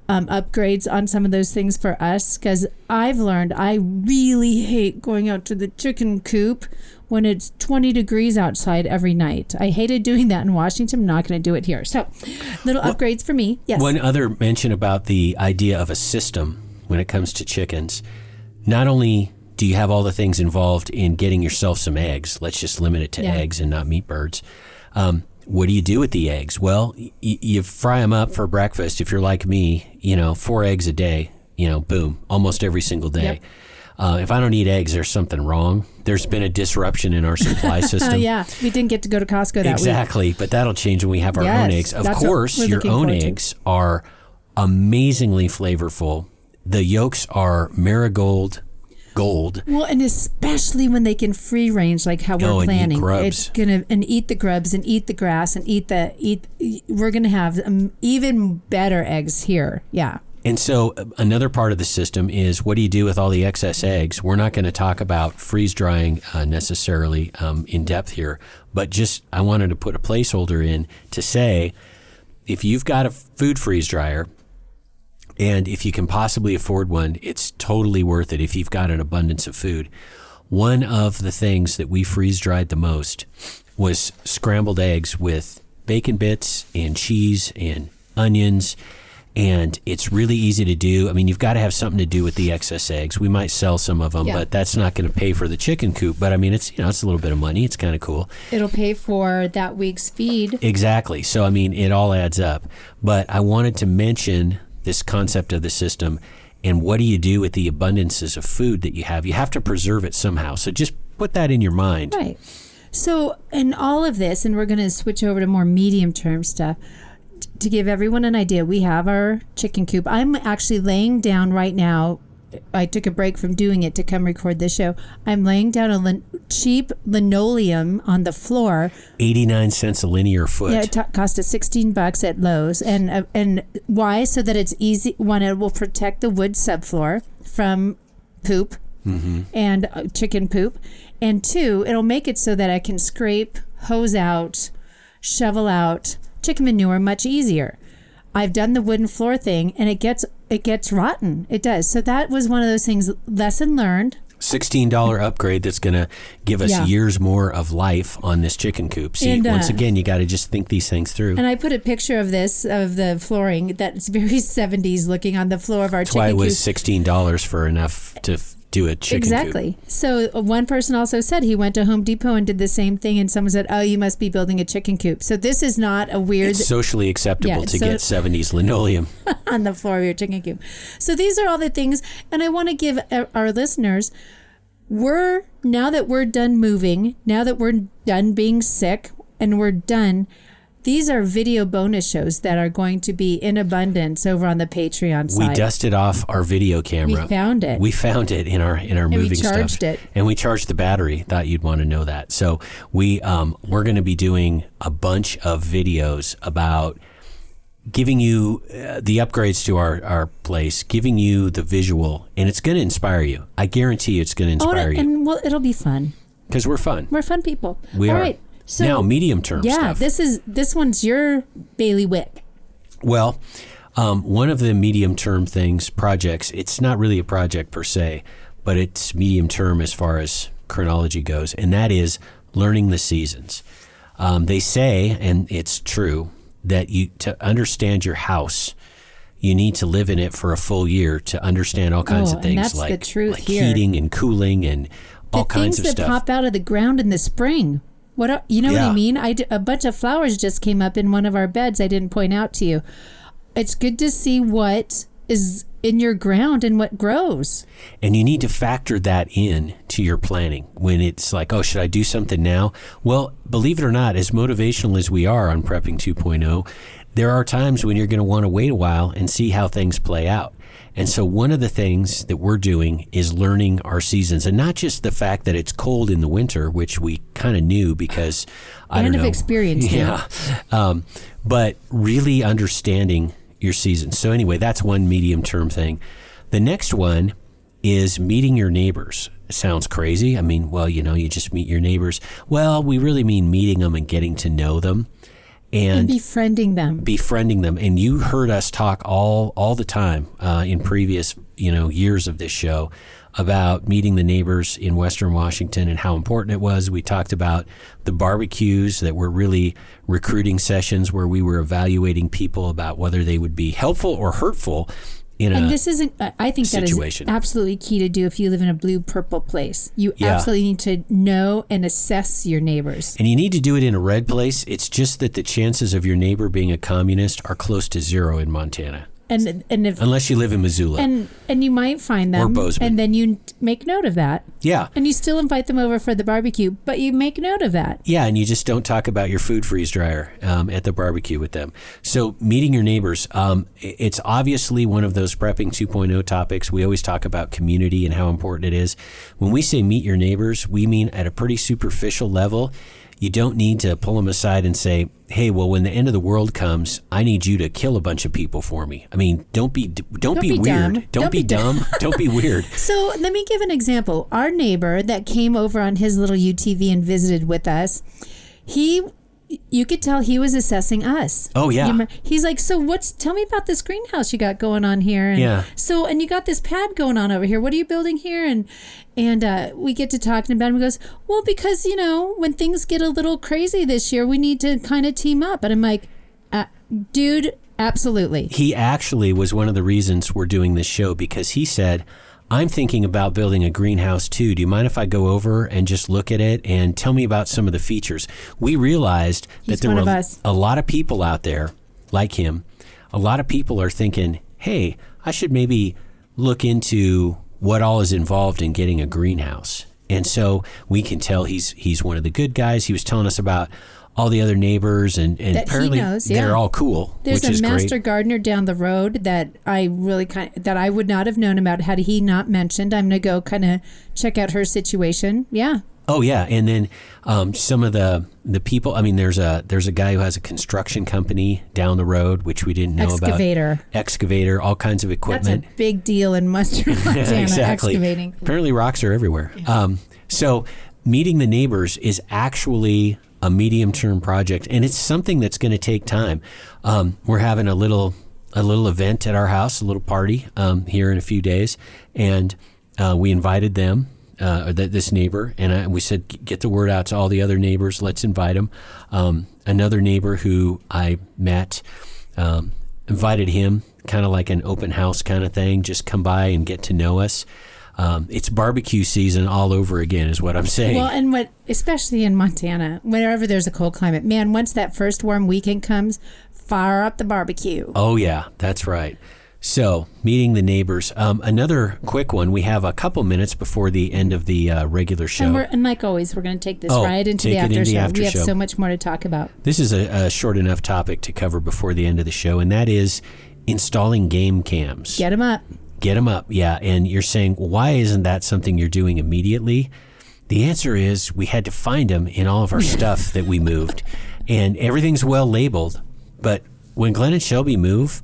um, upgrades on some of those things for us because I've learned I really hate going out to the chicken coop when it's 20 degrees outside every night. I hated doing that in Washington. I'm not going to do it here. So, little upgrades for me. Yes. One other mention about the idea of a system when it comes to chickens. Not only do you have all the things involved in getting yourself some eggs, let's just limit it to Yeah. eggs and not meat birds. Um, what do you do with the eggs? Well, y- you fry them up for breakfast. If you're like me, you know, four eggs a day, you know, boom, almost every single day. Yep. Uh, if I don't eat eggs, there's something wrong. There's been a disruption in our supply system. Oh, yeah. We didn't get to go to Costco that week. Exactly, but that'll change when we have our own eggs. Of course, your own forward to. eggs are amazingly flavorful. The yolks are marigold gold. Well, and especially when they can free range, like how we're Oh, planning, it's gonna and eat the grubs and eat the grass and eat the eat. We're gonna have um, even better eggs here. Yeah. And so, uh, another part of the system is what do you do with all the excess eggs? We're not going to talk about freeze drying uh, necessarily um, in depth here, but just I wanted to put a placeholder in to say if you've got a food freeze dryer and if you can possibly afford one, it's totally worth it if you've got an abundance of food. One of the things that we freeze dried the most was scrambled eggs with bacon bits and cheese and onions. And it's really easy to do. I mean, you've got to have something to do with the excess eggs. We might sell some of them, Yeah. but that's not going to pay for the chicken coop. But I mean, it's you know, it's a little bit of money. It's kind of cool. It'll pay for that week's feed. Exactly. So, I mean, it all adds up. But I wanted to mention this concept of the system and what do you do with the abundances of food that you have? You have to preserve it somehow. So, just put that in your mind. Right. So, in all of this, and we're going to switch over to more medium term stuff to give everyone an idea. We have our chicken coop. I'm actually laying down right now. I took a break from doing it to come record this show. I'm laying down a lin- cheap linoleum on the floor 89 cents a linear foot. Yeah, it t- cost us 16 bucks at Lowe's. And uh, and why? So that it's easy. One, it will protect the wood subfloor from poop and uh, chicken poop. And two, it'll make it so that I can scrape, hose out, shovel out chicken manure much easier. I've done the wooden floor thing and it gets it gets rotten. It does. So that was one of those things lesson learned. $16 upgrade that's going to give us Yeah. years more of life on this chicken coop. See, And, uh, once again, you got to just think these things through. And I put a picture of this of the flooring that's very 70s looking on the floor of our chicken. That's why it coop. was $16 for enough to f- do a chicken coop. Exactly. So uh, one person also said he went to Home Depot and did the same thing, and someone said, "Oh, you must be building a chicken coop." So this is not a weird It's socially acceptable Yeah, to so- get 70s linoleum. on the floor of your chicken coop. So these are all the things, and I want to give uh, our listeners. We're now that we're done moving, now that we're done being sick, and we're done. These are video bonus shows that are going to be in abundance over on the Patreon side. We dusted off our video camera. We found it. We found it in our in our we moving charged stuff, it. and we charged the battery. Thought you'd want to know that. So we um, we're going to be doing a bunch of videos about giving you uh, the upgrades to our our place, giving you the visual, and it's going to inspire you. I guarantee you, it's going to oh, inspire and, you and well, it'll be fun. because we're fun. We're fun people. We All are. right. So now medium term yeah, stuff. this is this one's your bailiwick. Well, um, one of the medium term things, projects, it's not really a project per se, but it's medium term as far as chronology goes, and that is learning the seasons. Um, they say, and it's true, that you to understand your house, you need to live in it for a full year to understand all kinds Oh, of things like, like heating and cooling and all the kinds things of that stuff. pop out of the ground in the spring. What are, you know what I mean? I d- a bunch of flowers just came up in one of our beds. I didn't point out to you. It's good to see what is in your ground and what grows. And you need to factor that in to your planning when it's like, oh, should I do something now? Well, believe it or not, as motivational as we are on Prepping 2.0, there are times when you're going to want to wait a while and see how things play out. And so, one of the things that we're doing is learning our seasons, and not just the fact that it's cold in the winter, which we kind of knew because I Kind don't of know, it. yeah, um, but really understanding your seasons. So anyway, that's one medium term thing. The next one is meeting your neighbors. Sounds crazy. I mean, well, you know, you just meet your neighbors. Well, we really mean meeting them and getting to know them. And and befriending them. befriending them. And you heard us talk all all the time uh, in previous you know years of this show about meeting the neighbors in Western Washington and how important it was. We talked about the barbecues that were really recruiting sessions where we were evaluating people about whether they would be helpful or hurtful in a And this isn't, I- think that is absolutely key to do if you live in a blue purple place. You Yeah. absolutely need to know and assess your neighbors. And you need to do it in a red place. It's just that the chances of your neighbor being a communist are close to zero in Montana, And, and if, unless you live in Missoula. and, and you might find them. or Bozeman. And then you make note of that. yeah. And you still invite them over for the barbecue, but you make note of that. Yeah, and you just don't talk about your food freeze dryer um, at the barbecue with them. So, meeting your neighbors, um, it's obviously one of those prepping 2.0 topics. We always talk about community and how important it is. When we say meet your neighbors, we mean at a pretty superficial level. You don't need to pull them aside and say, "Hey, well, when the end of the world comes, I need you to kill a bunch of people for me." I mean, don't be don't, be, be weird. Don't, Don't be, dumb. don't be weird. So let me give an example. Our neighbor that came over on his little UTV and visited with us, he, you could tell he was assessing us. Oh, yeah. He's like, so what's? Tell me about this greenhouse you got going on here. And Yeah. So and you got this pad going on over here. What are you building here? And and uh, we get to talking about him. He goes, well, because you know when things get a little crazy this year, we need to kind of team up. And I'm like, uh, dude, absolutely. he actually was one of the reasons we're doing this show because he said, I'm thinking about building a greenhouse too. Do you mind if I go over and just look at it and tell me about some of the features? We realized He's that there were a lot of people out there like him. A lot of people are thinking, hey, I should maybe look into what all is involved in getting a greenhouse. And so we can tell he's he's one of the good guys. He was telling us about all the other neighbors and, and apparently knows, yeah. they're all cool. There's a master great. gardener down the road that I really kind that I would not have known about had he not mentioned. I'm gonna go kind of check out her situation. Yeah, Oh yeah, and then um, some of the the people. I mean, there's a there's a guy who has a construction company down the road, which we didn't know Excavator. about. Excavator, excavator, all kinds of that's equipment. a big deal in Western Montana. exactly. Excavating. Apparently, rocks are everywhere. Um, so, meeting the neighbors is actually a medium term project, and it's something that's going to take time. Um, we're having a little a little event at our house, a little party um, here in a few days, and uh, we invited them. Uh, this neighbor and I, we said get the word out to all the other neighbors let's invite them um, another neighbor who i met um, invited him kind of like an open house kind of thing just come by and get to know us um, it's barbecue season all over again is what i'm saying Well, and what especially in Montana, whenever there's a cold climate, man, once that first warm weekend comes, fire up the barbecue. oh yeah that's right so meeting the neighbors um, another quick one we have a couple minutes before the end of the uh, regular show And and like always, we're going to take this Oh, right into the after into the show. we have so much more to talk about. This is a, a short enough topic to cover before the end of the show, and that is installing game cams. Get them up. Get them up, yeah. And you're saying, why isn't that something you're doing immediately? The answer is we had to find them in all of our stuff that we moved, and everything's well labeled. But when Glenn and Shelby move,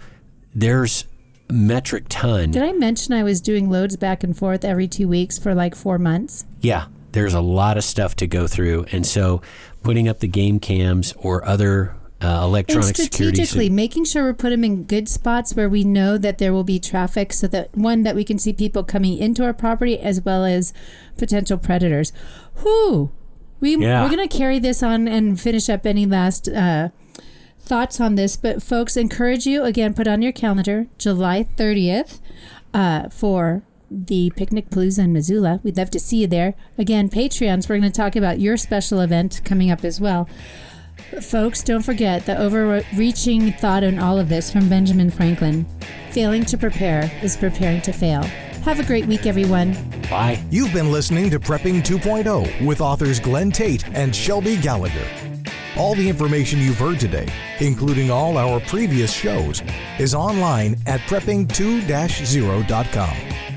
there's metric ton. Did I mention I was doing loads back and forth every two weeks for like four months? Yeah, there's a lot of stuff to go through, and so putting up the game cams or other uh, And electronic security. strategically making sure we're put them in good spots where we know that there will be traffic so that one that we can see people coming into our property as well as potential predators. Whoo! We, Yeah. We're going to carry this on and finish up any last uh, thoughts on this. But folks, encourage you again, put on your calendar July 30th uh, for the Picnic Palooza in Missoula. We'd love to see you there. Again, Patreons, we're going to talk about your special event coming up as well. Folks, don't forget the overreaching thought in all of this from Benjamin Franklin. Failing to prepare is preparing to fail. Have a great week, everyone. Bye. You've been listening to Prepping 2.0 with authors Glenn Tate and Shelby Gallagher. All the information you've heard today, including all our previous shows, is online at prepping2-0.com.